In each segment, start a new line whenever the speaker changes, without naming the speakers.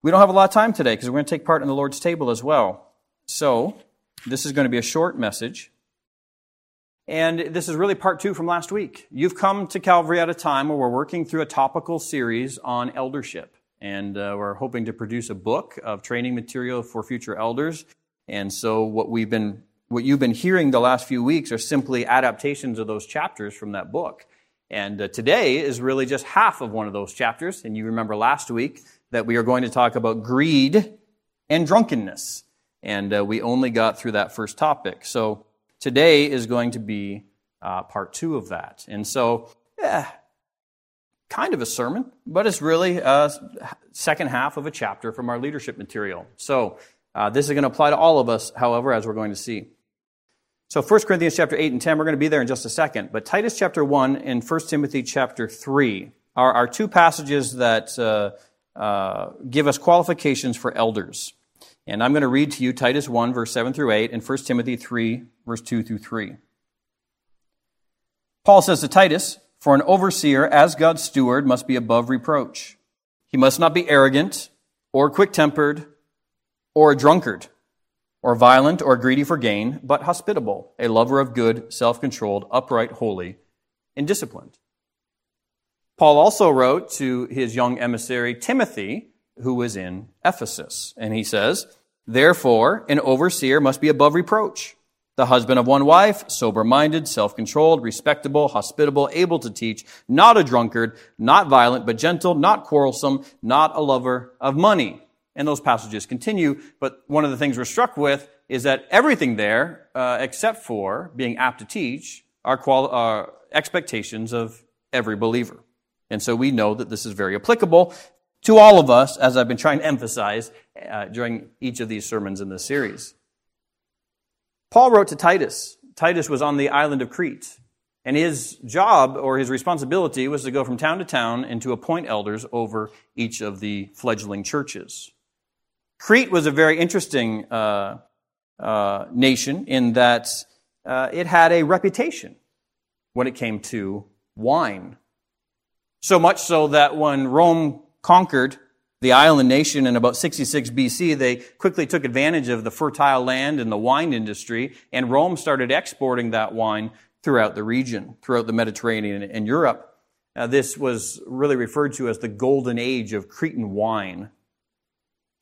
We don't have a lot of time today because we're going to take part in the Lord's table as well. So, this is going to be a short message. And this is really part two from last week. You've come to Calvary at a time where we're working through a topical series on eldership. And uh, we're hoping to produce a book of training material for future elders. And so, what we've been, what you've been hearing the last few weeks are simply adaptations of those chapters from that book. And uh, today is really just half of one of those chapters. And you remember last week that we are going to talk about greed and drunkenness. And uh, we only got through that first topic. So today is going to be uh, part two of that. And so, yeah, kind of a sermon, but it's really a second half of a chapter from our leadership material. So uh, this is going to apply to all of us, however, as we're going to see. So 1 Corinthians chapter 8 and 10, we're going to be there in just a second. But Titus chapter 1 and 1 Timothy chapter 3 are, are two passages that uh, uh, give us qualifications for elders. And I'm going to read to you Titus 1, verse 7 through 8, and 1 Timothy 3, verse 2 through 3. Paul says to Titus, For an overseer, as God's steward, must be above reproach. He must not be arrogant, or quick tempered, or a drunkard, or violent, or greedy for gain, but hospitable, a lover of good, self controlled, upright, holy, and disciplined. Paul also wrote to his young emissary Timothy, who was in Ephesus. And he says, Therefore, an overseer must be above reproach, the husband of one wife, sober minded, self controlled, respectable, hospitable, able to teach, not a drunkard, not violent, but gentle, not quarrelsome, not a lover of money. And those passages continue, but one of the things we're struck with is that everything there, uh, except for being apt to teach, are, quali- are expectations of every believer. And so we know that this is very applicable to all of us, as I've been trying to emphasize uh, during each of these sermons in this series. Paul wrote to Titus. Titus was on the island of Crete, and his job or his responsibility was to go from town to town and to appoint elders over each of the fledgling churches. Crete was a very interesting uh, uh, nation in that uh, it had a reputation when it came to wine. So much so that when Rome conquered the island nation in about 66 BC, they quickly took advantage of the fertile land and the wine industry, and Rome started exporting that wine throughout the region, throughout the Mediterranean and Europe. This was really referred to as the golden age of Cretan wine.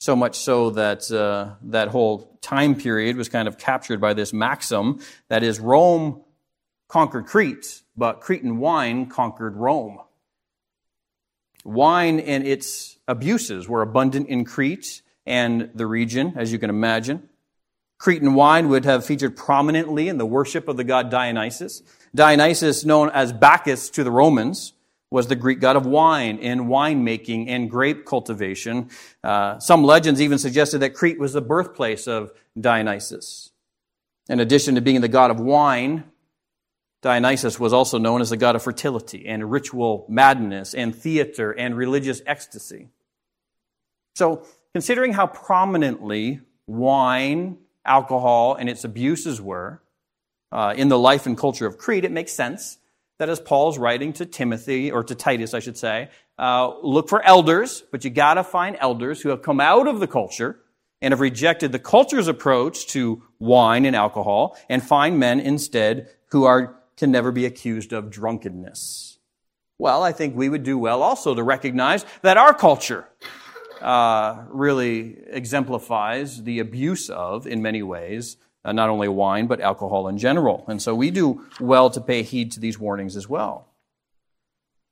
So much so that uh, that whole time period was kind of captured by this maxim that is, Rome conquered Crete, but Cretan wine conquered Rome. Wine and its abuses were abundant in Crete and the region, as you can imagine. Cretan wine would have featured prominently in the worship of the god Dionysus. Dionysus, known as Bacchus to the Romans, was the Greek god of wine and winemaking and grape cultivation. Uh, some legends even suggested that Crete was the birthplace of Dionysus. In addition to being the god of wine, Dionysus was also known as the god of fertility and ritual madness and theater and religious ecstasy. So, considering how prominently wine, alcohol, and its abuses were uh, in the life and culture of Crete, it makes sense that as Paul's writing to Timothy, or to Titus, I should say, uh, look for elders, but you gotta find elders who have come out of the culture and have rejected the culture's approach to wine and alcohol and find men instead who are can never be accused of drunkenness. Well, I think we would do well also to recognize that our culture uh, really exemplifies the abuse of, in many ways, uh, not only wine, but alcohol in general. And so we do well to pay heed to these warnings as well.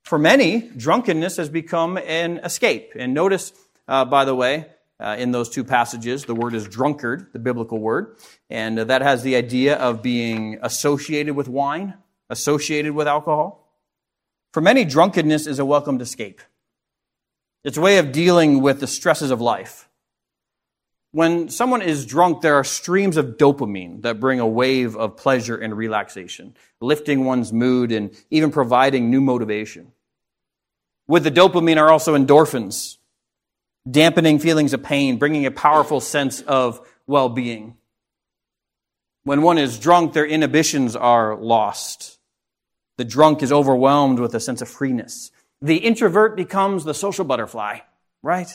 For many, drunkenness has become an escape. And notice, uh, by the way, uh, in those two passages. The word is drunkard, the biblical word, and uh, that has the idea of being associated with wine, associated with alcohol. For many, drunkenness is a welcomed escape. It's a way of dealing with the stresses of life. When someone is drunk, there are streams of dopamine that bring a wave of pleasure and relaxation, lifting one's mood and even providing new motivation. With the dopamine are also endorphins, dampening feelings of pain, bringing a powerful sense of well being. When one is drunk, their inhibitions are lost. The drunk is overwhelmed with a sense of freeness. The introvert becomes the social butterfly, right?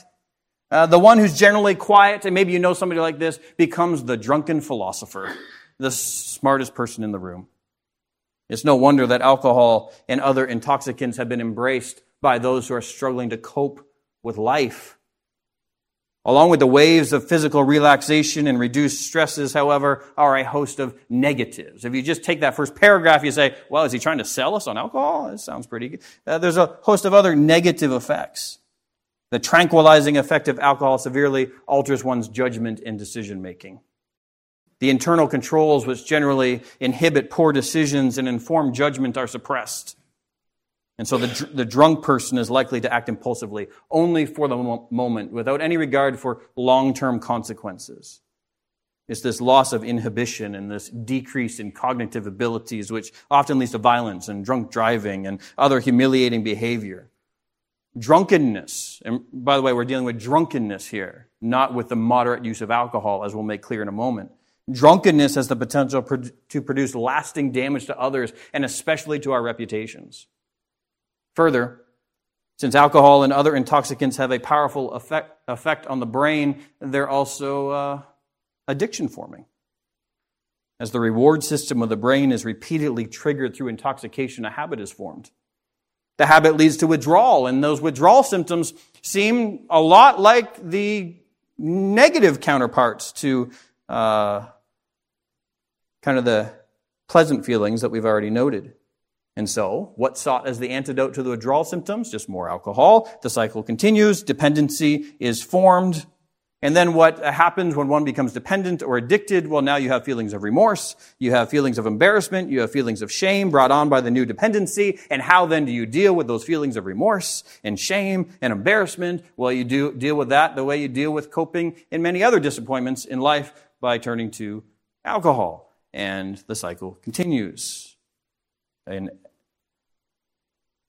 Uh, the one who's generally quiet, and maybe you know somebody like this, becomes the drunken philosopher, the smartest person in the room. It's no wonder that alcohol and other intoxicants have been embraced by those who are struggling to cope with life. Along with the waves of physical relaxation and reduced stresses, however, are a host of negatives. If you just take that first paragraph, you say, well, is he trying to sell us on alcohol? That sounds pretty good. Uh, there's a host of other negative effects. The tranquilizing effect of alcohol severely alters one's judgment and decision making. The internal controls which generally inhibit poor decisions and informed judgment are suppressed. And so the, the drunk person is likely to act impulsively only for the moment without any regard for long term consequences. It's this loss of inhibition and this decrease in cognitive abilities, which often leads to violence and drunk driving and other humiliating behavior. Drunkenness, and by the way, we're dealing with drunkenness here, not with the moderate use of alcohol, as we'll make clear in a moment. Drunkenness has the potential to produce lasting damage to others and especially to our reputations. Further, since alcohol and other intoxicants have a powerful effect, effect on the brain, they're also uh, addiction forming. As the reward system of the brain is repeatedly triggered through intoxication, a habit is formed. The habit leads to withdrawal, and those withdrawal symptoms seem a lot like the negative counterparts to uh, kind of the pleasant feelings that we've already noted. And so, what's sought as the antidote to the withdrawal symptoms? Just more alcohol. The cycle continues. Dependency is formed. And then what happens when one becomes dependent or addicted? Well, now you have feelings of remorse. You have feelings of embarrassment. You have feelings of shame brought on by the new dependency. And how then do you deal with those feelings of remorse and shame and embarrassment? Well, you do deal with that the way you deal with coping in many other disappointments in life by turning to alcohol. And the cycle continues. And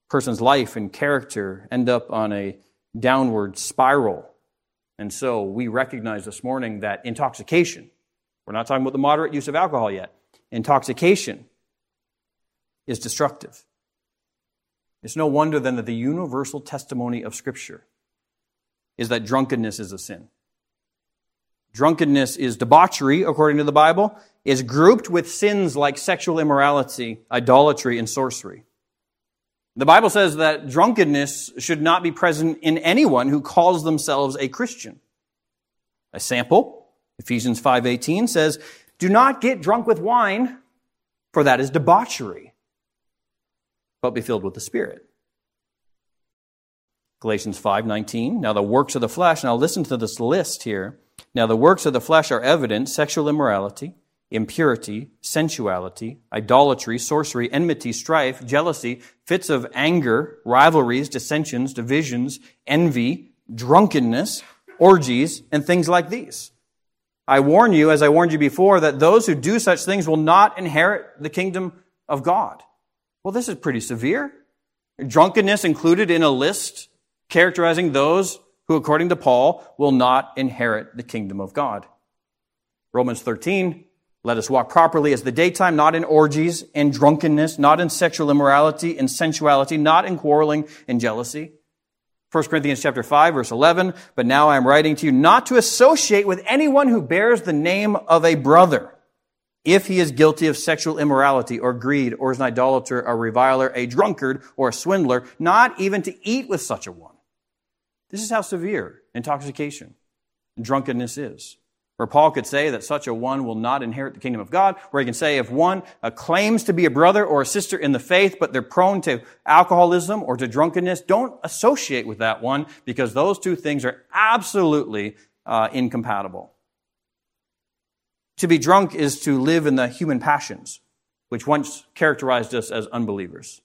person's life and character end up on a downward spiral. And so we recognize this morning that intoxication, we're not talking about the moderate use of alcohol yet, intoxication is destructive. It's no wonder then that the universal testimony of Scripture is that drunkenness is a sin. Drunkenness is debauchery, according to the Bible, is grouped with sins like sexual immorality, idolatry, and sorcery. The Bible says that drunkenness should not be present in anyone who calls themselves a Christian. A sample, Ephesians 5:18 says, "Do not get drunk with wine, for that is debauchery, but be filled with the Spirit." Galatians 5:19, "Now the works of the flesh, now listen to this list here. Now the works of the flesh are evident: sexual immorality, impurity, sensuality, idolatry, sorcery, enmity, strife, jealousy, fits of anger, rivalries, dissensions, divisions, envy, drunkenness, orgies, and things like these. I warn you, as I warned you before, that those who do such things will not inherit the kingdom of God. Well, this is pretty severe. Drunkenness included in a list characterizing those who, according to Paul, will not inherit the kingdom of God. Romans 13 let us walk properly as the daytime, not in orgies and drunkenness, not in sexual immorality and sensuality, not in quarreling and jealousy. 1 Corinthians chapter 5 verse 11, but now I am writing to you not to associate with anyone who bears the name of a brother if he is guilty of sexual immorality or greed or is an idolater, a reviler, a drunkard, or a swindler, not even to eat with such a one. This is how severe intoxication and drunkenness is. Where Paul could say that such a one will not inherit the kingdom of God, where he can say if one uh, claims to be a brother or a sister in the faith, but they're prone to alcoholism or to drunkenness, don't associate with that one because those two things are absolutely uh, incompatible. To be drunk is to live in the human passions, which once characterized us as unbelievers,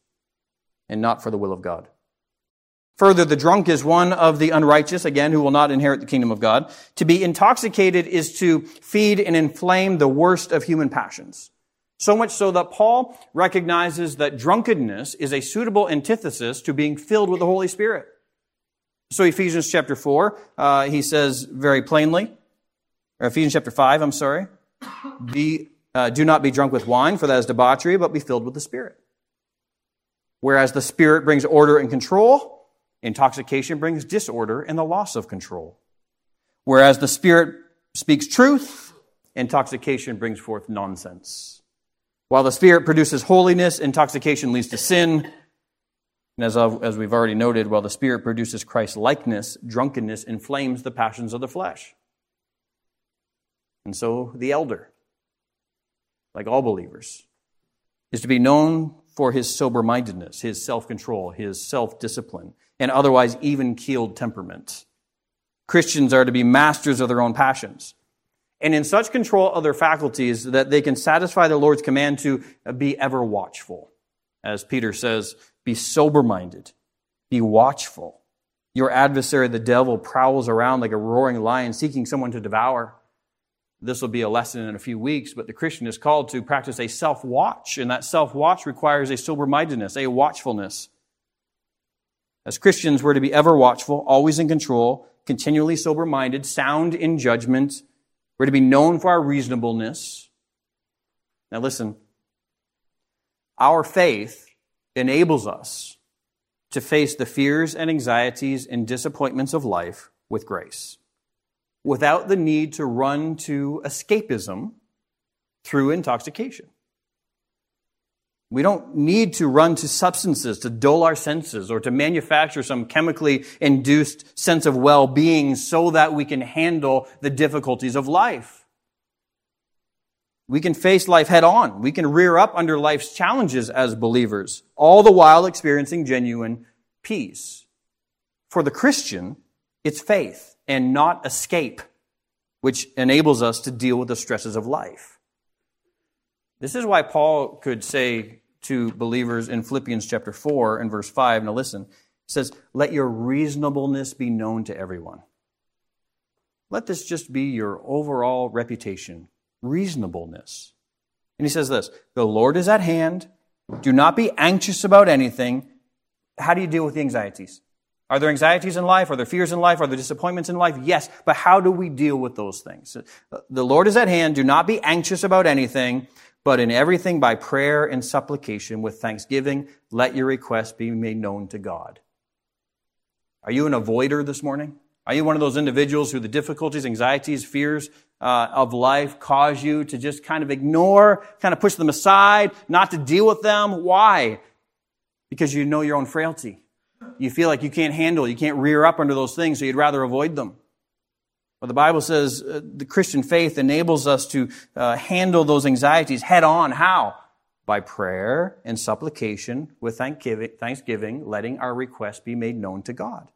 and not for the will of God. Further, the drunk is one of the unrighteous, again, who will not inherit the kingdom of God. To be intoxicated is to feed and inflame the worst of human passions. So much so that Paul recognizes that drunkenness is a suitable antithesis to being filled with the Holy Spirit. So Ephesians chapter 4, uh, he says very plainly, or Ephesians chapter 5, I'm sorry, be, uh, do not be drunk with wine, for that is debauchery, but be filled with the Spirit. Whereas the Spirit brings order and control, Intoxication brings disorder and the loss of control. Whereas the Spirit speaks truth, intoxication brings forth nonsense. While the Spirit produces holiness, intoxication leads to sin. And as, as we've already noted, while the Spirit produces Christ likeness, drunkenness inflames the passions of the flesh. And so the elder, like all believers, is to be known for his sober mindedness, his self control, his self discipline, and otherwise even keeled temperament. Christians are to be masters of their own passions and in such control of their faculties that they can satisfy the Lord's command to be ever watchful. As Peter says, be sober minded, be watchful. Your adversary, the devil, prowls around like a roaring lion seeking someone to devour. This will be a lesson in a few weeks, but the Christian is called to practice a self watch, and that self watch requires a sober mindedness, a watchfulness. As Christians, we're to be ever watchful, always in control, continually sober minded, sound in judgment, we're to be known for our reasonableness. Now, listen. Our faith enables us to face the fears and anxieties and disappointments of life with grace without the need to run to escapism through intoxication. We don't need to run to substances to dull our senses or to manufacture some chemically induced sense of well-being so that we can handle the difficulties of life. We can face life head on. We can rear up under life's challenges as believers, all the while experiencing genuine peace. For the Christian, it's faith and not escape, which enables us to deal with the stresses of life. This is why Paul could say to believers in Philippians chapter 4 and verse 5, now listen, he says, Let your reasonableness be known to everyone. Let this just be your overall reputation reasonableness. And he says this The Lord is at hand. Do not be anxious about anything. How do you deal with the anxieties? Are there anxieties in life? Are there fears in life? Are there disappointments in life? Yes. But how do we deal with those things? The Lord is at hand. Do not be anxious about anything, but in everything by prayer and supplication with thanksgiving, let your requests be made known to God. Are you an avoider this morning? Are you one of those individuals who the difficulties, anxieties, fears uh, of life cause you to just kind of ignore, kind of push them aside, not to deal with them? Why? Because you know your own frailty. You feel like you can't handle, you can't rear up under those things, so you'd rather avoid them. But the Bible says uh, the Christian faith enables us to uh, handle those anxieties head on. How? By prayer and supplication with thanksgiving, thanksgiving, letting our requests be made known to God.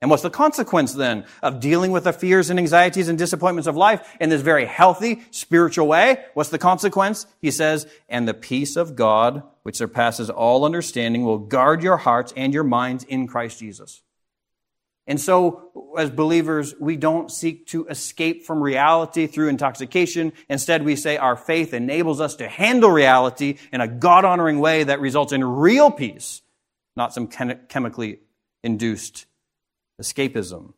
And what's the consequence then of dealing with the fears and anxieties and disappointments of life in this very healthy spiritual way? What's the consequence? He says, and the peace of God, which surpasses all understanding, will guard your hearts and your minds in Christ Jesus. And so, as believers, we don't seek to escape from reality through intoxication. Instead, we say our faith enables us to handle reality in a God honoring way that results in real peace, not some chemically induced escapism.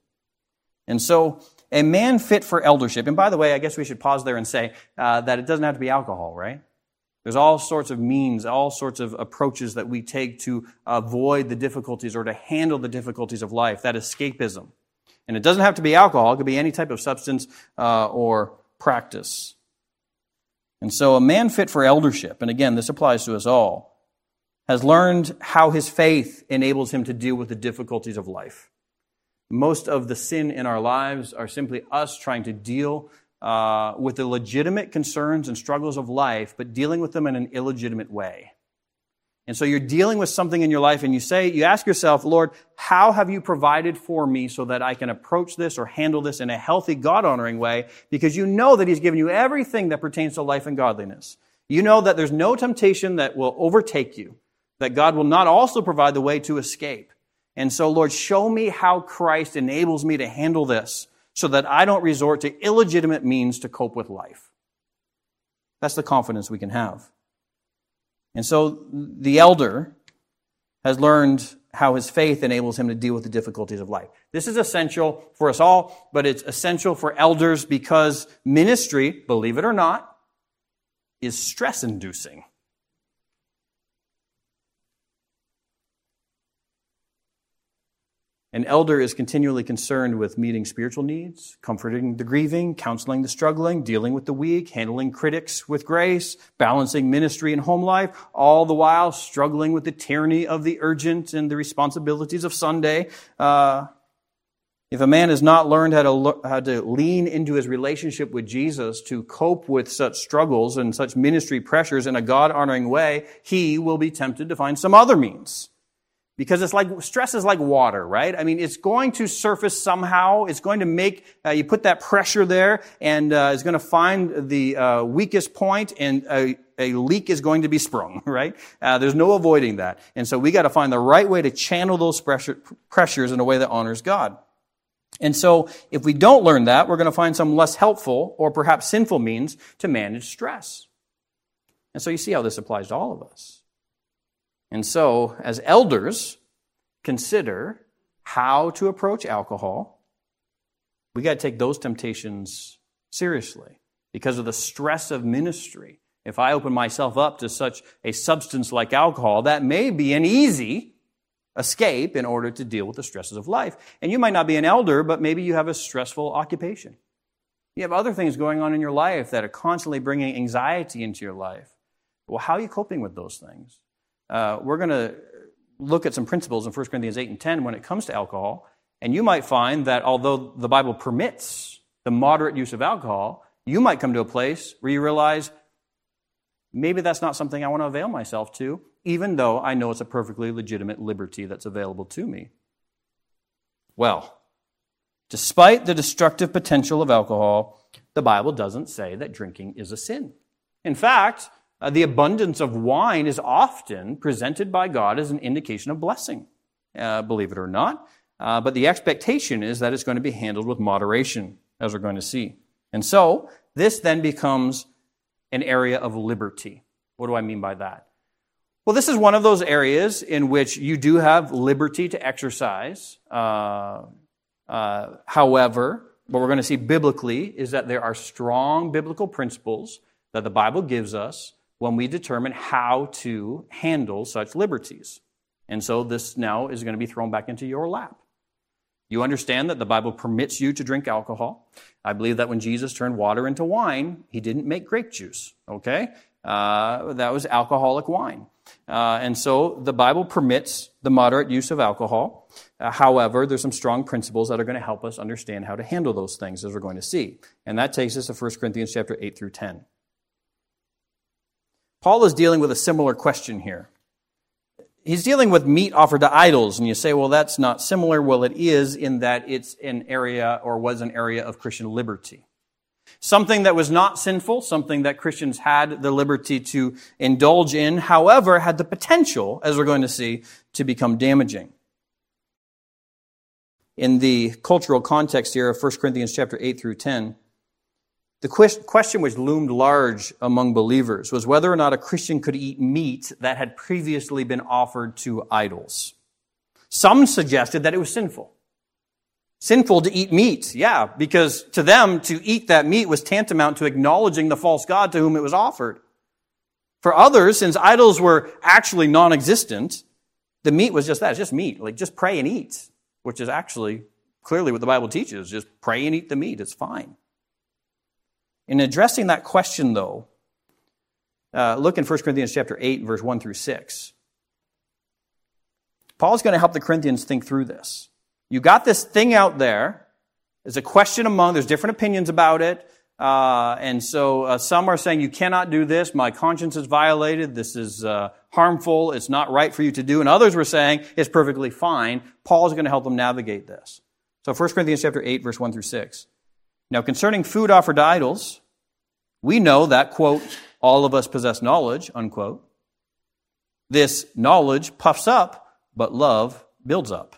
And so, a man fit for eldership, and by the way, I guess we should pause there and say uh, that it doesn't have to be alcohol, right? There's all sorts of means, all sorts of approaches that we take to avoid the difficulties or to handle the difficulties of life, that escapism. And it doesn't have to be alcohol, it could be any type of substance uh, or practice. And so a man fit for eldership, and again, this applies to us all, has learned how his faith enables him to deal with the difficulties of life. Most of the sin in our lives are simply us trying to deal uh, with the legitimate concerns and struggles of life, but dealing with them in an illegitimate way. And so you're dealing with something in your life and you say, you ask yourself, Lord, how have you provided for me so that I can approach this or handle this in a healthy, God honoring way? Because you know that He's given you everything that pertains to life and godliness. You know that there's no temptation that will overtake you, that God will not also provide the way to escape. And so, Lord, show me how Christ enables me to handle this so that I don't resort to illegitimate means to cope with life. That's the confidence we can have. And so the elder has learned how his faith enables him to deal with the difficulties of life. This is essential for us all, but it's essential for elders because ministry, believe it or not, is stress inducing. An elder is continually concerned with meeting spiritual needs, comforting the grieving, counseling the struggling, dealing with the weak, handling critics with grace, balancing ministry and home life, all the while struggling with the tyranny of the urgent and the responsibilities of Sunday. Uh, if a man has not learned how to, how to lean into his relationship with Jesus to cope with such struggles and such ministry pressures in a God honoring way, he will be tempted to find some other means because it's like stress is like water, right? I mean, it's going to surface somehow. It's going to make uh, you put that pressure there, and uh, it's going to find the uh, weakest point, and a, a, leak is going to be sprung, right? Uh, there's no avoiding that, and so we got to find the right way to channel those pressure, pressures in a way that honors God. And so, if we don't learn that, we're going to find some less helpful or perhaps sinful means to manage stress. And so, you see how this applies to all of us. And so, as elders, consider how to approach alcohol. We got to take those temptations seriously because of the stress of ministry. If I open myself up to such a substance like alcohol, that may be an easy escape in order to deal with the stresses of life. And you might not be an elder, but maybe you have a stressful occupation. You have other things going on in your life that are constantly bringing anxiety into your life. Well, how are you coping with those things? Uh, we're going to look at some principles in 1 Corinthians 8 and 10 when it comes to alcohol. And you might find that although the Bible permits the moderate use of alcohol, you might come to a place where you realize maybe that's not something I want to avail myself to, even though I know it's a perfectly legitimate liberty that's available to me. Well, despite the destructive potential of alcohol, the Bible doesn't say that drinking is a sin. In fact, uh, the abundance of wine is often presented by God as an indication of blessing, uh, believe it or not. Uh, but the expectation is that it's going to be handled with moderation, as we're going to see. And so, this then becomes an area of liberty. What do I mean by that? Well, this is one of those areas in which you do have liberty to exercise. Uh, uh, however, what we're going to see biblically is that there are strong biblical principles that the Bible gives us when we determine how to handle such liberties. And so this now is going to be thrown back into your lap. You understand that the Bible permits you to drink alcohol. I believe that when Jesus turned water into wine, he didn't make grape juice, okay? Uh, that was alcoholic wine. Uh, and so the Bible permits the moderate use of alcohol. Uh, however, there's some strong principles that are going to help us understand how to handle those things, as we're going to see. And that takes us to 1 Corinthians chapter 8 through 10. Paul is dealing with a similar question here. He's dealing with meat offered to idols, and you say, well, that's not similar. Well, it is in that it's an area or was an area of Christian liberty. Something that was not sinful, something that Christians had the liberty to indulge in, however, had the potential, as we're going to see, to become damaging. In the cultural context here of 1 Corinthians chapter 8 through 10, the question which loomed large among believers was whether or not a Christian could eat meat that had previously been offered to idols. Some suggested that it was sinful. Sinful to eat meat, yeah, because to them, to eat that meat was tantamount to acknowledging the false God to whom it was offered. For others, since idols were actually non-existent, the meat was just that, it's just meat. Like, just pray and eat, which is actually clearly what the Bible teaches. Just pray and eat the meat, it's fine. In addressing that question, though, uh, look in 1 Corinthians chapter 8, verse 1 through 6. Paul's going to help the Corinthians think through this. You got this thing out there. There's a question among, there's different opinions about it. Uh, and so uh, some are saying, you cannot do this. My conscience is violated. This is uh, harmful. It's not right for you to do. And others were saying, it's perfectly fine. Paul's going to help them navigate this. So 1 Corinthians chapter 8, verse 1 through 6. Now, concerning food offered to idols, we know that, quote, all of us possess knowledge, unquote. This knowledge puffs up, but love builds up.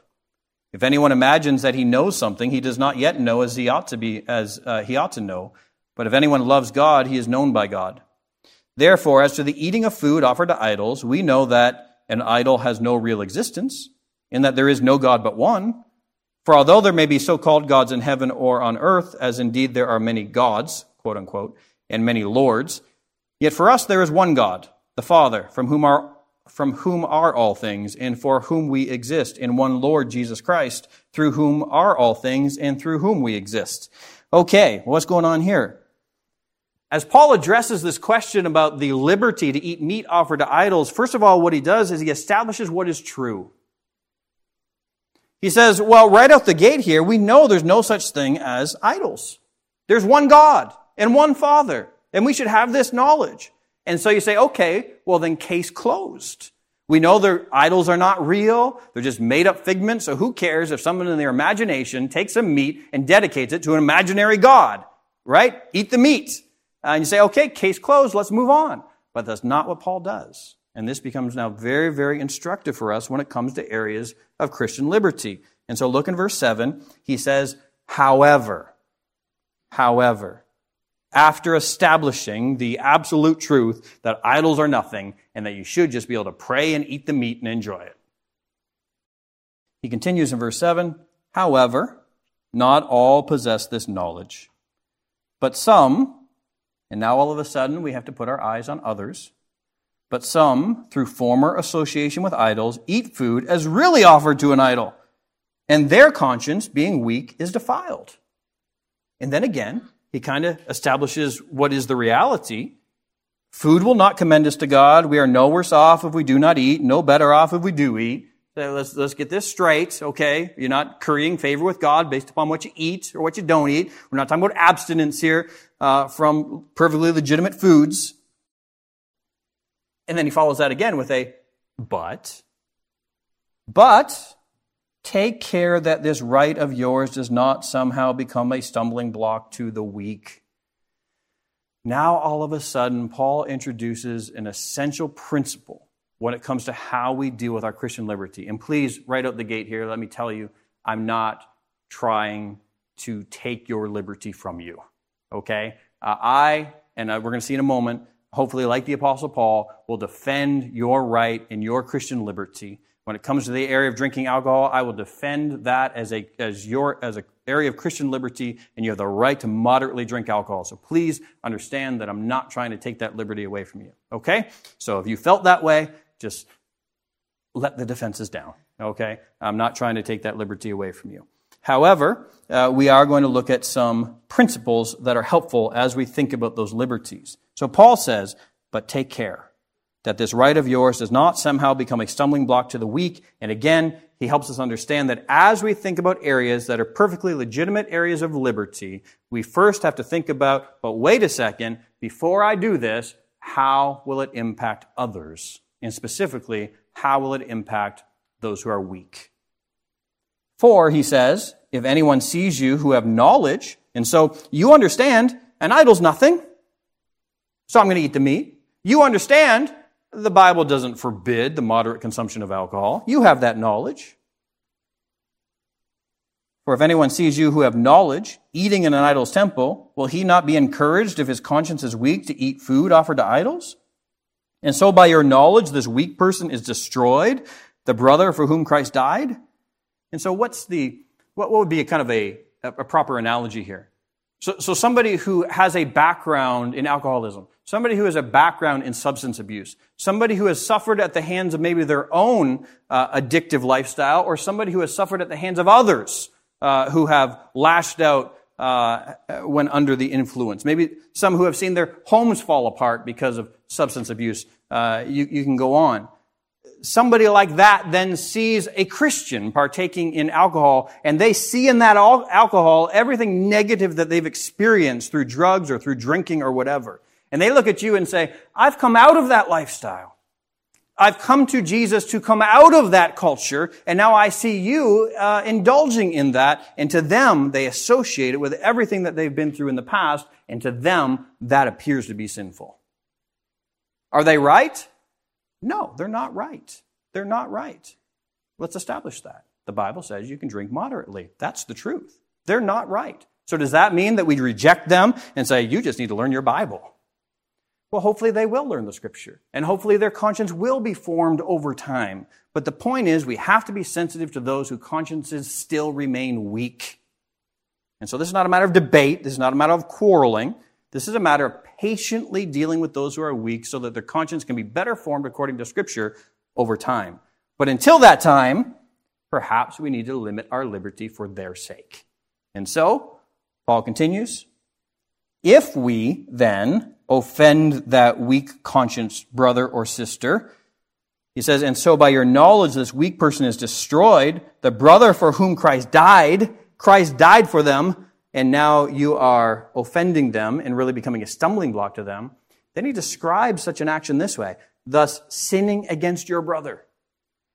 If anyone imagines that he knows something, he does not yet know as he ought to be, as uh, he ought to know. But if anyone loves God, he is known by God. Therefore, as to the eating of food offered to idols, we know that an idol has no real existence, in that there is no God but one. For although there may be so-called gods in heaven or on earth, as indeed there are many gods, quote unquote, and many lords, yet for us there is one God, the Father, from whom are from whom are all things, and for whom we exist, in one Lord Jesus Christ, through whom are all things, and through whom we exist. Okay, what's going on here? As Paul addresses this question about the liberty to eat meat offered to idols, first of all, what he does is he establishes what is true. He says, well, right out the gate here, we know there's no such thing as idols. There's one God and one Father, and we should have this knowledge. And so you say, okay, well then case closed. We know their idols are not real. They're just made up figments. So who cares if someone in their imagination takes some meat and dedicates it to an imaginary God, right? Eat the meat. And you say, okay, case closed, let's move on. But that's not what Paul does. And this becomes now very, very instructive for us when it comes to areas of Christian liberty. And so look in verse 7. He says, however, however, after establishing the absolute truth that idols are nothing and that you should just be able to pray and eat the meat and enjoy it. He continues in verse 7 However, not all possess this knowledge, but some, and now all of a sudden we have to put our eyes on others. But some, through former association with idols, eat food as really offered to an idol, and their conscience, being weak, is defiled. And then again, he kind of establishes what is the reality. Food will not commend us to God. We are no worse off if we do not eat, no better off if we do eat. So let's, let's get this straight, okay? You're not currying favor with God based upon what you eat or what you don't eat. We're not talking about abstinence here uh, from perfectly legitimate foods. And then he follows that again with a but. But take care that this right of yours does not somehow become a stumbling block to the weak. Now, all of a sudden, Paul introduces an essential principle when it comes to how we deal with our Christian liberty. And please, right out the gate here, let me tell you, I'm not trying to take your liberty from you. Okay? Uh, I, and uh, we're going to see in a moment, hopefully, like the Apostle Paul, will defend your right and your Christian liberty. When it comes to the area of drinking alcohol, I will defend that as a as your as an area of Christian liberty, and you have the right to moderately drink alcohol. So please understand that I'm not trying to take that liberty away from you. Okay? So if you felt that way, just let the defenses down. Okay? I'm not trying to take that liberty away from you. However, uh, we are going to look at some principles that are helpful as we think about those liberties. So Paul says, but take care that this right of yours does not somehow become a stumbling block to the weak. And again, he helps us understand that as we think about areas that are perfectly legitimate areas of liberty, we first have to think about, but wait a second, before I do this, how will it impact others? And specifically, how will it impact those who are weak? For, he says, if anyone sees you who have knowledge, and so you understand an idol's nothing, so I'm going to eat the meat. You understand the Bible doesn't forbid the moderate consumption of alcohol. You have that knowledge. For if anyone sees you who have knowledge eating in an idol's temple, will he not be encouraged if his conscience is weak to eat food offered to idols? And so by your knowledge, this weak person is destroyed, the brother for whom Christ died. And so what's the, what, would be a kind of a, a proper analogy here? So, so somebody who has a background in alcoholism, somebody who has a background in substance abuse, somebody who has suffered at the hands of maybe their own uh, addictive lifestyle, or somebody who has suffered at the hands of others uh, who have lashed out uh, when under the influence. Maybe some who have seen their homes fall apart because of substance abuse. Uh, you, you can go on somebody like that then sees a Christian partaking in alcohol and they see in that alcohol everything negative that they've experienced through drugs or through drinking or whatever. And they look at you and say, I've come out of that lifestyle. I've come to Jesus to come out of that culture, and now I see you uh, indulging in that. And to them, they associate it with everything that they've been through in the past, and to them, that appears to be sinful. Are they right? No, they're not right. They're not right. Let's establish that. The Bible says you can drink moderately. That's the truth. They're not right. So does that mean that we reject them and say, you just need to learn your Bible? Well, hopefully they will learn the scripture and hopefully their conscience will be formed over time. But the point is we have to be sensitive to those whose consciences still remain weak. And so this is not a matter of debate. This is not a matter of quarreling. This is a matter of patiently dealing with those who are weak so that their conscience can be better formed according to Scripture over time. But until that time, perhaps we need to limit our liberty for their sake. And so, Paul continues, if we then offend that weak conscience brother or sister, he says, and so by your knowledge this weak person is destroyed, the brother for whom Christ died, Christ died for them, and now you are offending them and really becoming a stumbling block to them. Then he describes such an action this way, thus sinning against your brother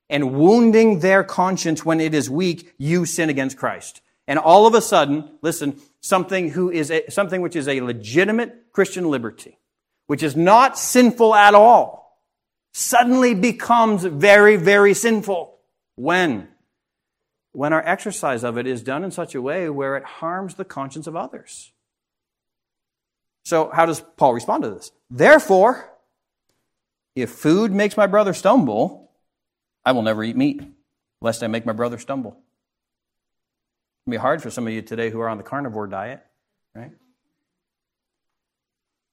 and wounding their conscience when it is weak, you sin against Christ. And all of a sudden, listen, something who is a, something which is a legitimate Christian liberty, which is not sinful at all, suddenly becomes very, very sinful. When? When our exercise of it is done in such a way where it harms the conscience of others. So, how does Paul respond to this? Therefore, if food makes my brother stumble, I will never eat meat, lest I make my brother stumble. It'll be hard for some of you today who are on the carnivore diet, right?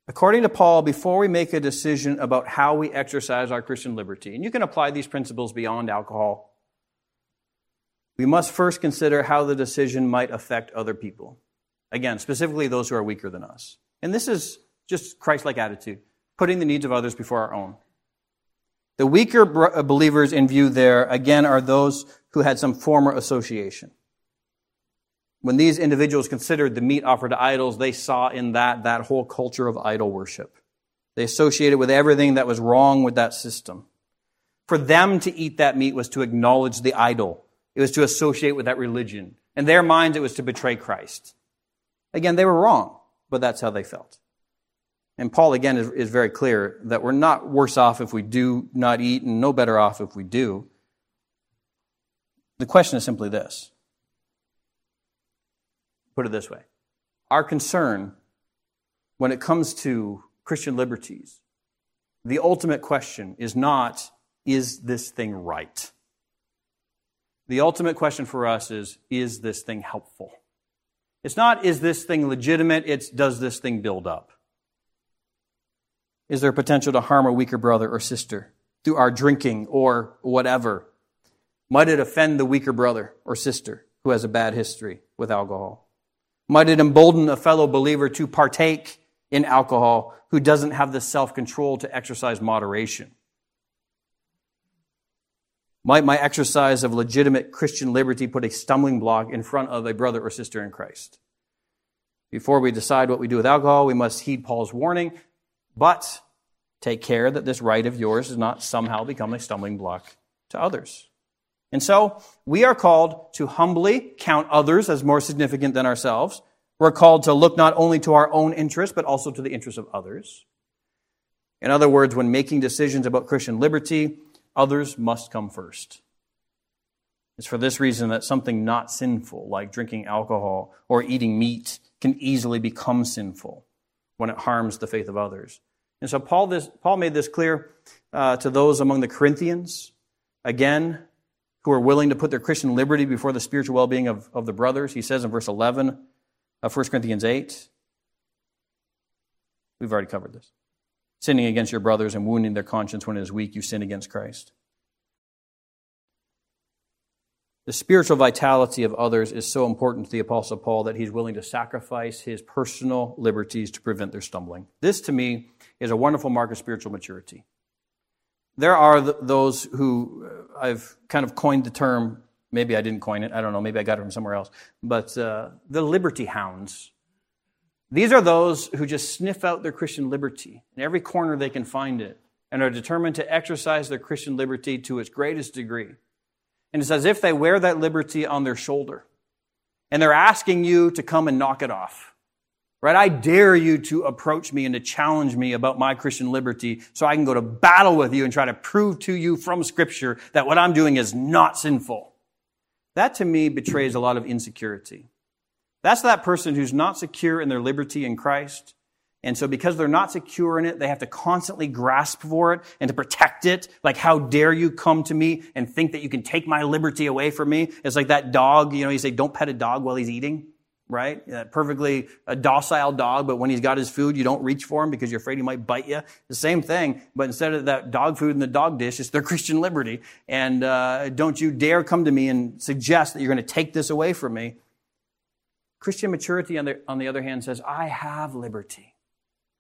According to Paul, before we make a decision about how we exercise our Christian liberty, and you can apply these principles beyond alcohol, we must first consider how the decision might affect other people. Again, specifically those who are weaker than us. And this is just Christ like attitude, putting the needs of others before our own. The weaker uh, believers in view there, again, are those who had some former association. When these individuals considered the meat offered to idols, they saw in that that whole culture of idol worship. They associated with everything that was wrong with that system. For them to eat that meat was to acknowledge the idol. It was to associate with that religion. In their minds, it was to betray Christ. Again, they were wrong, but that's how they felt. And Paul, again, is, is very clear that we're not worse off if we do not eat and no better off if we do. The question is simply this put it this way Our concern when it comes to Christian liberties, the ultimate question is not, is this thing right? The ultimate question for us is, is this thing helpful? It's not, is this thing legitimate? It's, does this thing build up? Is there potential to harm a weaker brother or sister through our drinking or whatever? Might it offend the weaker brother or sister who has a bad history with alcohol? Might it embolden a fellow believer to partake in alcohol who doesn't have the self control to exercise moderation? Might my exercise of legitimate Christian liberty put a stumbling block in front of a brother or sister in Christ? Before we decide what we do with alcohol, we must heed Paul's warning but take care that this right of yours does not somehow become a stumbling block to others. And so we are called to humbly count others as more significant than ourselves. We're called to look not only to our own interests, but also to the interests of others. In other words, when making decisions about Christian liberty, others must come first. It's for this reason that something not sinful, like drinking alcohol or eating meat, can easily become sinful when it harms the faith of others. And so Paul, this, Paul made this clear uh, to those among the Corinthians, again, who are willing to put their Christian liberty before the spiritual well being of, of the brothers. He says in verse 11 of 1 Corinthians 8, we've already covered this. Sinning against your brothers and wounding their conscience when it is weak, you sin against Christ. The spiritual vitality of others is so important to the Apostle Paul that he's willing to sacrifice his personal liberties to prevent their stumbling. This, to me, is a wonderful mark of spiritual maturity. There are those who uh, I've kind of coined the term, maybe I didn't coin it, I don't know, maybe I got it from somewhere else, but uh, the liberty hounds. These are those who just sniff out their Christian liberty in every corner they can find it and are determined to exercise their Christian liberty to its greatest degree. And it's as if they wear that liberty on their shoulder. And they're asking you to come and knock it off. Right? I dare you to approach me and to challenge me about my Christian liberty so I can go to battle with you and try to prove to you from Scripture that what I'm doing is not sinful. That to me betrays a lot of insecurity. That's that person who's not secure in their liberty in Christ and so because they're not secure in it, they have to constantly grasp for it and to protect it. Like, how dare you come to me and think that you can take my liberty away from me? It's like that dog, you know, you say, don't pet a dog while he's eating. right? Perfectly a docile dog, but when he's got his food, you don't reach for him because you're afraid he might bite you. The same thing, but instead of that dog food in the dog dish, it's their Christian liberty. And uh, don't you dare come to me and suggest that you're going to take this away from me. Christian maturity, on the, on the other hand, says, I have liberty.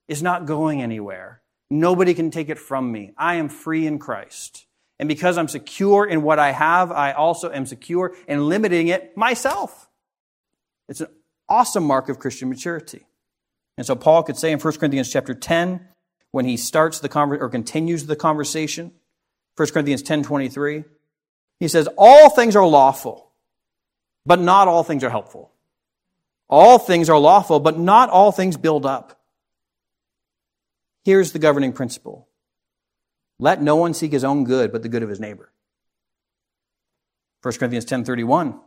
It's not going anywhere. Nobody can take it from me. I am free in Christ. And because I'm secure in what I have, I also am secure in limiting it myself. It's an awesome mark of Christian maturity. And so Paul could say in 1 Corinthians chapter 10, when he starts the conver- or continues the conversation, 1 Corinthians 10 23, he says, All things are lawful, but not all things are helpful. All things are lawful, but not all things build up. Here's the governing principle. Let no one seek his own good, but the good of his neighbor. 1 Corinthians 10:31.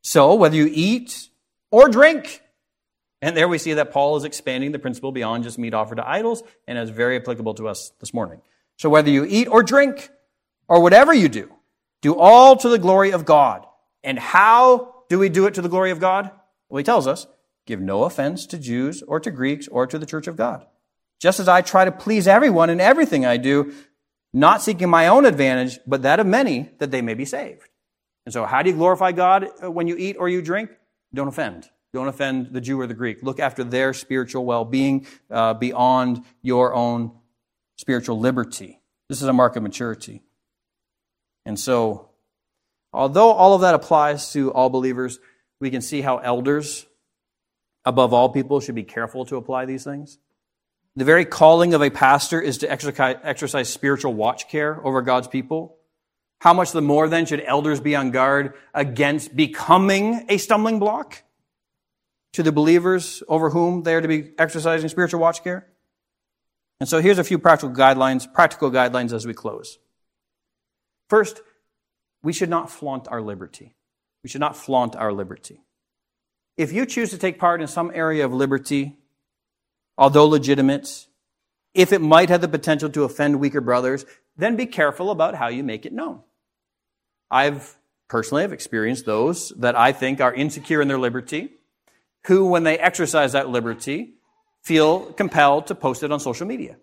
So, whether you eat or drink, and there we see that Paul is expanding the principle beyond just meat offered to idols, and is very applicable to us this morning. So, whether you eat or drink, or whatever you do, do all to the glory of God. And how do we do it to the glory of God? Well, he tells us, give no offense to Jews or to Greeks or to the church of God. Just as I try to please everyone in everything I do, not seeking my own advantage, but that of many, that they may be saved. And so, how do you glorify God uh, when you eat or you drink? Don't offend. Don't offend the Jew or the Greek. Look after their spiritual well being uh, beyond your own spiritual liberty. This is a mark of maturity. And so, although all of that applies to all believers, we can see how elders, above all people, should be careful to apply these things. The very calling of a pastor is to exercise, exercise spiritual watch care over God's people. How much the more then should elders be on guard against becoming a stumbling block to the believers over whom they are to be exercising spiritual watch care? And so here's a few practical guidelines, practical guidelines as we close. First, we should not flaunt our liberty. We should not flaunt our liberty. If you choose to take part in some area of liberty, although legitimate, if it might have the potential to offend weaker brothers, then be careful about how you make it known. I've personally have experienced those that I think are insecure in their liberty, who, when they exercise that liberty, feel compelled to post it on social media.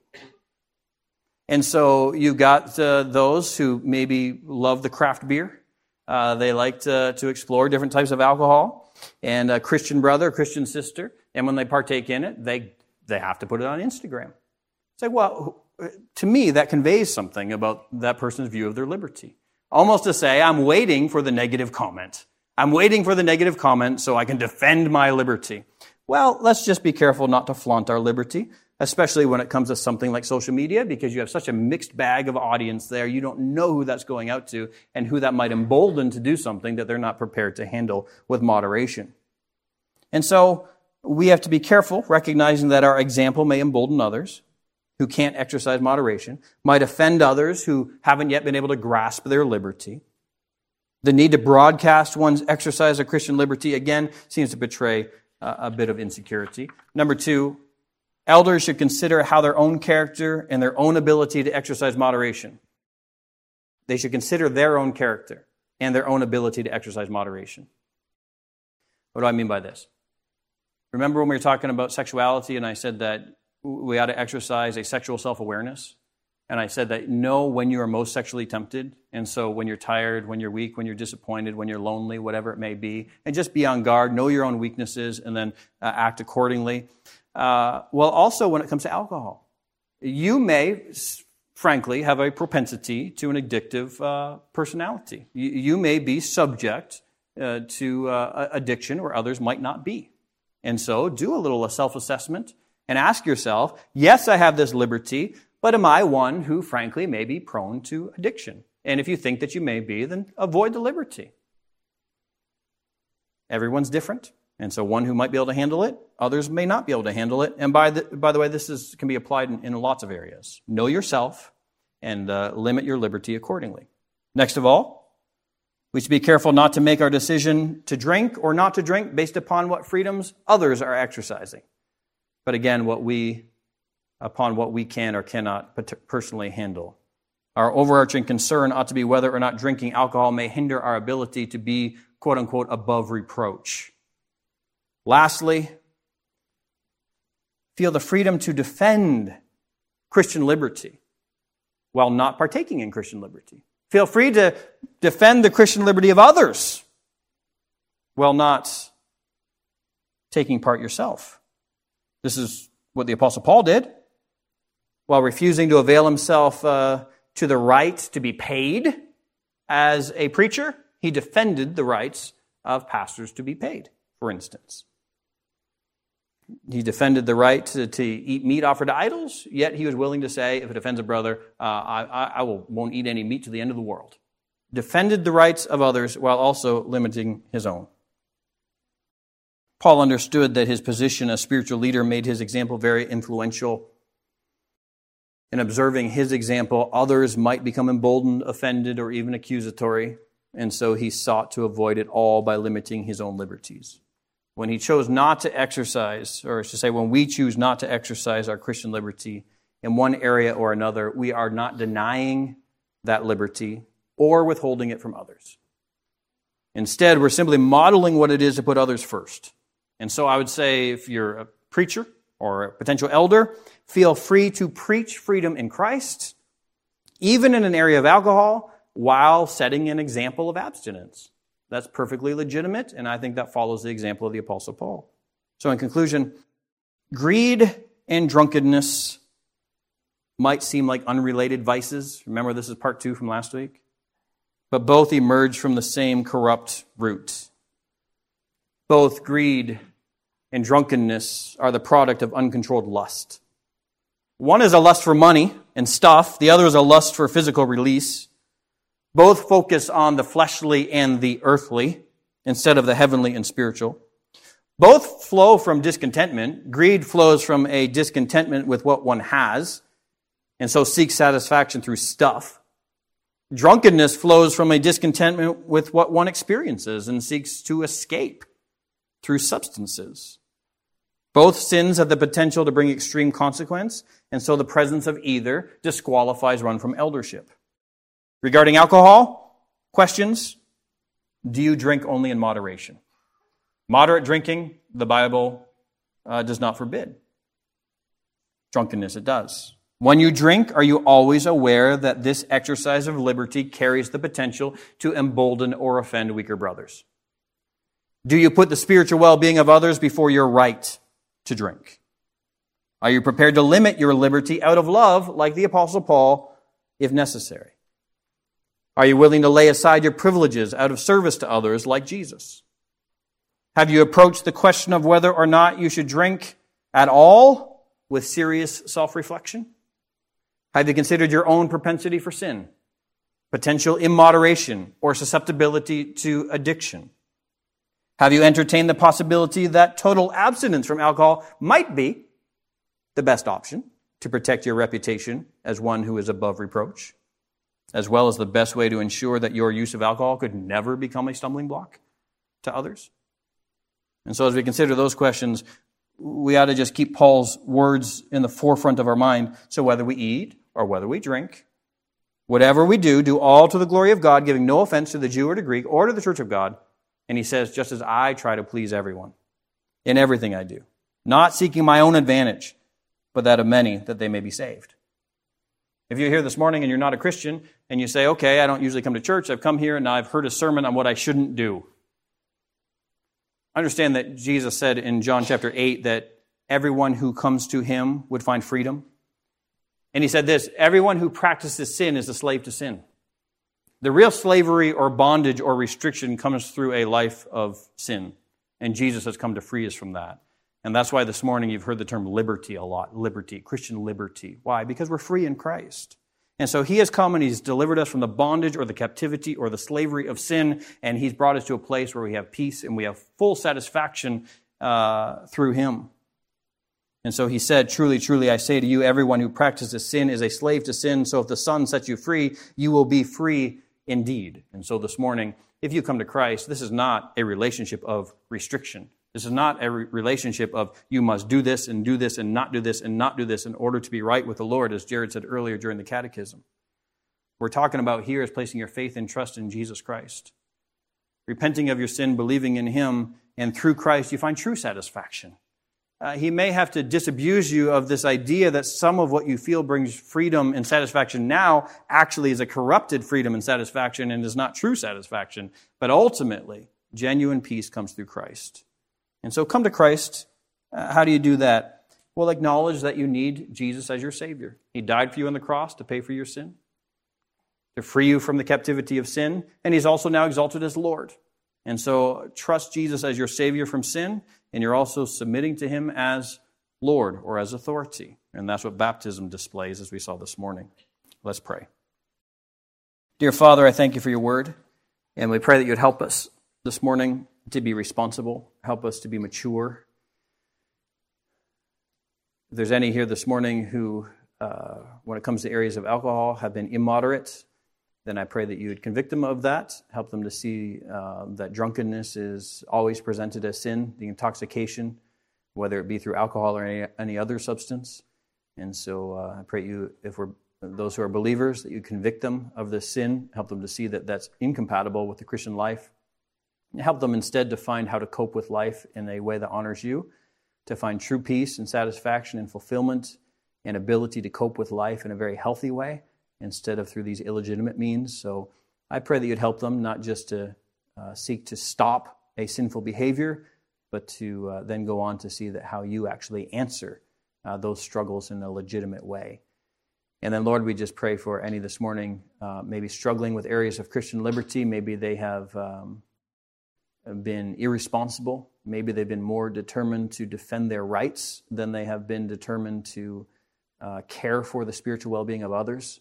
And so you've got uh, those who maybe love the craft beer. Uh, they like to, to explore different types of alcohol. And a Christian brother, a Christian sister, and when they partake in it, they they have to put it on Instagram. It's like, well, to me, that conveys something about that person's view of their liberty. Almost to say, I'm waiting for the negative comment. I'm waiting for the negative comment so I can defend my liberty. Well, let's just be careful not to flaunt our liberty, especially when it comes to something like social media, because you have such a mixed bag of audience there. You don't know who that's going out to and who that might embolden to do something that they're not prepared to handle with moderation. And so, we have to be careful, recognizing that our example may embolden others who can't exercise moderation, might offend others who haven't yet been able to grasp their liberty. The need to broadcast one's exercise of Christian liberty, again, seems to betray a bit of insecurity. Number two, elders should consider how their own character and their own ability to exercise moderation. They should consider their own character and their own ability to exercise moderation. What do I mean by this? Remember when we were talking about sexuality and I said that we ought to exercise a sexual self awareness? And I said that know when you are most sexually tempted. And so when you're tired, when you're weak, when you're disappointed, when you're lonely, whatever it may be, and just be on guard, know your own weaknesses, and then uh, act accordingly. Uh, well, also when it comes to alcohol, you may, frankly, have a propensity to an addictive uh, personality. You, you, may be subject uh, to uh, addiction where others might not be. And so do a little self assessment and ask yourself yes, I have this liberty, but am I one who, frankly, may be prone to addiction? And if you think that you may be, then avoid the liberty. Everyone's different. And so one who might be able to handle it, others may not be able to handle it. And by the, by the way, this is, can be applied in, in lots of areas. Know yourself and uh, limit your liberty accordingly. Next of all, we should be careful not to make our decision to drink or not to drink based upon what freedoms others are exercising. But again, what we, upon what we can or cannot personally handle. Our overarching concern ought to be whether or not drinking alcohol may hinder our ability to be, quote unquote, above reproach. Lastly, feel the freedom to defend Christian liberty while not partaking in Christian liberty. Feel free to defend the Christian liberty of others while not taking part yourself. This is what the Apostle Paul did while refusing to avail himself uh, to the right to be paid as a preacher. He defended the rights of pastors to be paid, for instance. He defended the right to, to, eat meat offered to idols, yet he was willing to say, if it offends a brother, uh, I, I will, won't eat any meat to the end of the world. Defended the rights of others while also limiting his own. Paul understood that his position as spiritual leader made his example very influential. In observing his example, others might become emboldened, offended, or even accusatory, and so he sought to avoid it all by limiting his own liberties when he chose not to exercise, or to say, when we choose not to exercise our Christian liberty in one area or another, we are not denying that liberty or withholding it from others. Instead, we're simply modeling what it is to put others first. And so I would say if you're a preacher or a potential elder, feel free to preach freedom in Christ, even in an area of alcohol, while setting an example of abstinence. That's perfectly legitimate, and I think that follows the example of the Apostle Paul. So, in conclusion, greed and drunkenness might seem like unrelated vices. Remember, this is part two from last week? But both emerge from the same corrupt root. Both greed and drunkenness are the product of uncontrolled lust. One is a lust for money and stuff, the other is a lust for physical release. Both focus on the fleshly and the earthly instead of the heavenly and spiritual. Both flow from discontentment. Greed flows from a discontentment with what one has, and so seeks satisfaction through stuff. Drunkenness flows from a discontentment with what one experiences and seeks to escape through substances. Both sins have the potential to bring extreme consequence, and so the presence of either disqualifies one from eldership. Regarding alcohol, questions? Do you drink only in moderation? Moderate drinking, the Bible uh, does not forbid. Drunkenness, it does. When you drink, are you always aware that this exercise of liberty carries the potential to embolden or offend weaker brothers? Do you put the spiritual well being of others before your right to drink? Are you prepared to limit your liberty out of love, like the Apostle Paul, if necessary? Are you willing to lay aside your privileges out of service to others like Jesus? Have you approached the question of whether or not you should drink at all with serious self reflection? Have you considered your own propensity for sin, potential immoderation, or susceptibility to addiction? Have you entertained the possibility that total abstinence from alcohol might be the best option to protect your reputation as one who is above reproach? As well as the best way to ensure that your use of alcohol could never become a stumbling block to others? And so, as we consider those questions, we ought to just keep Paul's words in the forefront of our mind. So, whether we eat or whether we drink, whatever we do, do all to the glory of God, giving no offense to the Jew or to Greek or to the church of God. And he says, just as I try to please everyone in everything I do, not seeking my own advantage, but that of many, that they may be saved. If you're here this morning and you're not a Christian and you say, okay, I don't usually come to church, I've come here and I've heard a sermon on what I shouldn't do. Understand that Jesus said in John chapter 8 that everyone who comes to him would find freedom. And he said this everyone who practices sin is a slave to sin. The real slavery or bondage or restriction comes through a life of sin. And Jesus has come to free us from that. And that's why this morning you've heard the term liberty a lot liberty, Christian liberty. Why? Because we're free in Christ. And so he has come and he's delivered us from the bondage or the captivity or the slavery of sin, and he's brought us to a place where we have peace and we have full satisfaction uh, through him. And so he said, Truly, truly, I say to you, everyone who practices sin is a slave to sin. So if the Son sets you free, you will be free indeed. And so this morning, if you come to Christ, this is not a relationship of restriction. This is not a relationship of you must do this and do this and not do this and not do this in order to be right with the Lord, as Jared said earlier during the catechism. We're talking about here is placing your faith and trust in Jesus Christ. Repenting of your sin, believing in Him, and through Christ you find true satisfaction. Uh, he may have to disabuse you of this idea that some of what you feel brings freedom and satisfaction now actually is a corrupted freedom and satisfaction and is not true satisfaction. But ultimately, genuine peace comes through Christ. And so come to Christ. Uh, how do you do that? Well, acknowledge that you need Jesus as your Savior. He died for you on the cross to pay for your sin, to free you from the captivity of sin, and He's also now exalted as Lord. And so trust Jesus as your Savior from sin, and you're also submitting to Him as Lord or as authority. And that's what baptism displays, as we saw this morning. Let's pray. Dear Father, I thank you for your word, and we pray that you'd help us this morning to be responsible, help us to be mature. If there's any here this morning who, uh, when it comes to areas of alcohol, have been immoderate, then I pray that you would convict them of that, help them to see uh, that drunkenness is always presented as sin, the intoxication, whether it be through alcohol or any, any other substance. And so uh, I pray you, if we're those who are believers, that you convict them of this sin, help them to see that that's incompatible with the Christian life, help them instead to find how to cope with life in a way that honors you, to find true peace and satisfaction and fulfillment and ability to cope with life in a very healthy way instead of through these illegitimate means. So I pray that you'd help them not just to uh, seek to stop a sinful behavior, but to uh, then go on to see that how you actually answer uh, those struggles in a legitimate way. And then, Lord, we just pray for any this morning, uh, maybe struggling with areas of Christian liberty. Maybe they have um, been irresponsible. Maybe they've been more determined to defend their rights than they have been determined to uh, care for the spiritual well being of others.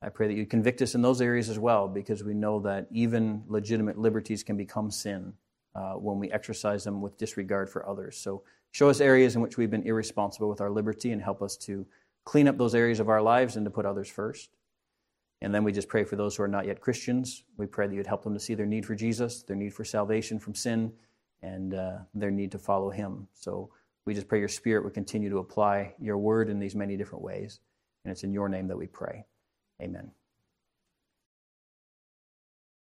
I pray that you convict us in those areas as well, because we know that even legitimate liberties can become sin uh, when we exercise them with disregard for others. So show us areas in which we've been irresponsible with our liberty and help us to clean up those areas of our lives and to put others first. And then we just pray for those who are not yet Christians. We pray that you'd help them to see their need for Jesus, their need for salvation from sin, and uh, their need to follow Him. So we just pray your Spirit would continue to apply your word in these many different ways. And it's in your name that we pray. Amen.